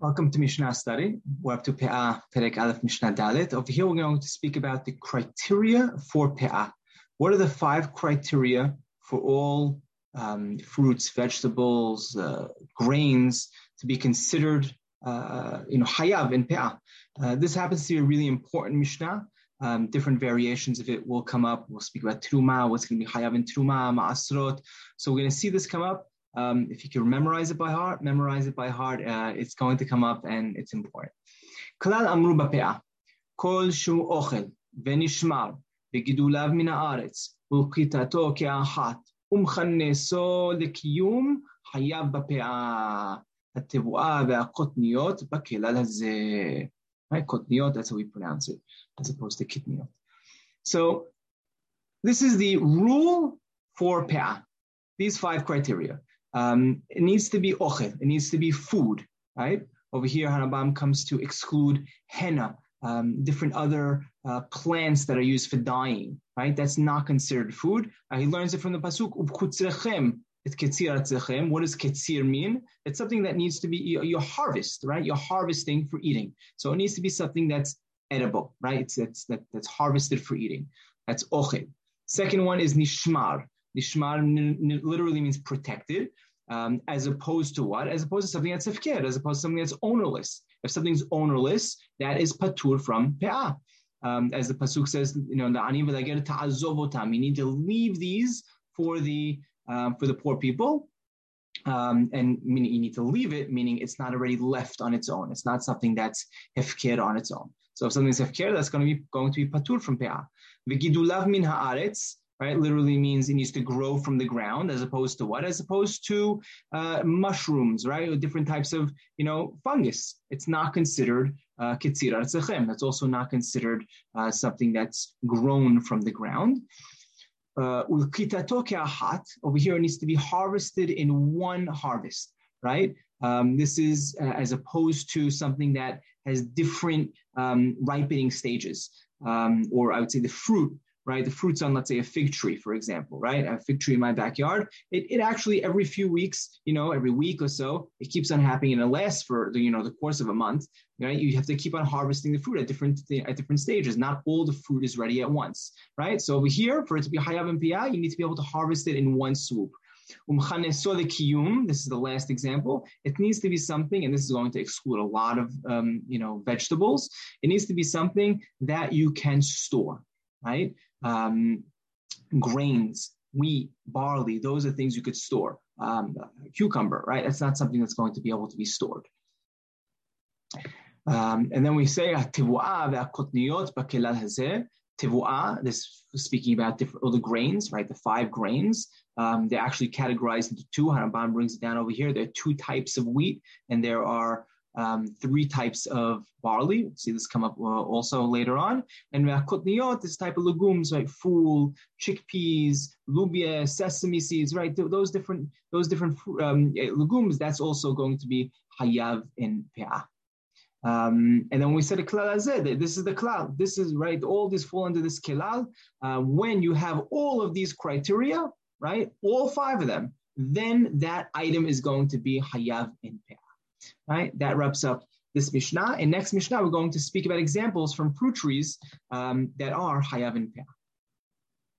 Welcome to Mishnah study. We're up to Pe'ah, Perek Aleph, Mishnah Dalet. Over here, we're going to speak about the criteria for Pe'ah. What are the five criteria for all um, fruits, vegetables, uh, grains to be considered, uh, you know, hayav in Pe'ah? Uh, this happens to be a really important Mishnah. Um, different variations of it will come up. We'll speak about Truma, what's going to be hayav in Truma, Ma'asrot. So we're going to see this come up. Um, if you can memorize it by heart, memorize it by heart. Uh, it's going to come up and it's important. כלל אמרו בפאה, כל שהוא אוכל ונשמר בגידוליו מן הארץ ולקיטתו כאחת ומכנסו לקיום חייב בפאה התבואה והקוטניות בכלל הזה. Right? קוטניות, that's how we pronounce it, as opposed to קטניות. So this is the rule for pe'ah. These five criteria. Um, it needs to be ochel, it needs to be food, right? Over here, Harambam comes to exclude henna, um, different other uh, plants that are used for dyeing, right? That's not considered food. Uh, he learns it from the pasuk It's ketzir What does ketzir mean? It's something that needs to be your harvest, right? You're harvesting for eating. So it needs to be something that's edible, right? It's, it's that, that's harvested for eating. That's ochel. Second one is nishmar. Nishmar literally means protected, um, as opposed to what? As opposed to something that's hefker, as opposed to something that's ownerless. If something's ownerless, that is patur from pe'ah. Um, as the pasuk says, you know, the anim ta'azovotam. You need to leave these for the um, for the poor people. Um, and meaning you need to leave it, meaning it's not already left on its own. It's not something that's hefker on its own. So if something's hefker, that's going to be going to be patur from pe'ah. V'gidulav min haaretz right? Literally means it needs to grow from the ground as opposed to what? As opposed to uh, mushrooms, right? Or different types of, you know, fungus. It's not considered uh, ketzira That's also not considered uh, something that's grown from the ground. Uh, over here, it needs to be harvested in one harvest, right? Um, this is uh, as opposed to something that has different um, ripening stages, um, or I would say the fruit right? The fruits on, let's say, a fig tree, for example, right? A fig tree in my backyard. It, it actually every few weeks, you know, every week or so, it keeps on happening and it lasts for the, you know, the course of a month. Right? You have to keep on harvesting the fruit at different at different stages. Not all the fruit is ready at once, right? So over here, for it to be hayav and piyah, you need to be able to harvest it in one swoop. Umchaneso the kiyum, this is the last example. It needs to be something, and this is going to exclude a lot of um, you know vegetables. It needs to be something that you can store, right? um, grains, wheat, barley, those are things you could store. Um, cucumber, right? That's not something that's going to be able to be stored. Um, and then we say Tivu'ah, this speaking about different all the grains, right? The five grains. Um, they're actually categorized into two. Harambam brings it down over here. There are two types of wheat, and there are um, three types of barley. We'll see this come up uh, also later on. And kotniot, this type of legumes, right? Fool, chickpeas, lubia, sesame seeds, right? Those different those different um, legumes. That's also going to be hayav in pe'ah. Um, and then we said a klal this is the klal. This is right. All these fall under this kelal. Uh, when you have all of these criteria, right? All five of them, then that item is going to be hayav in pe'ah. Right? That wraps up this Mishnah. And next Mishnah, we're going to speak about examples from fruit trees um, that are Hayav and Peah.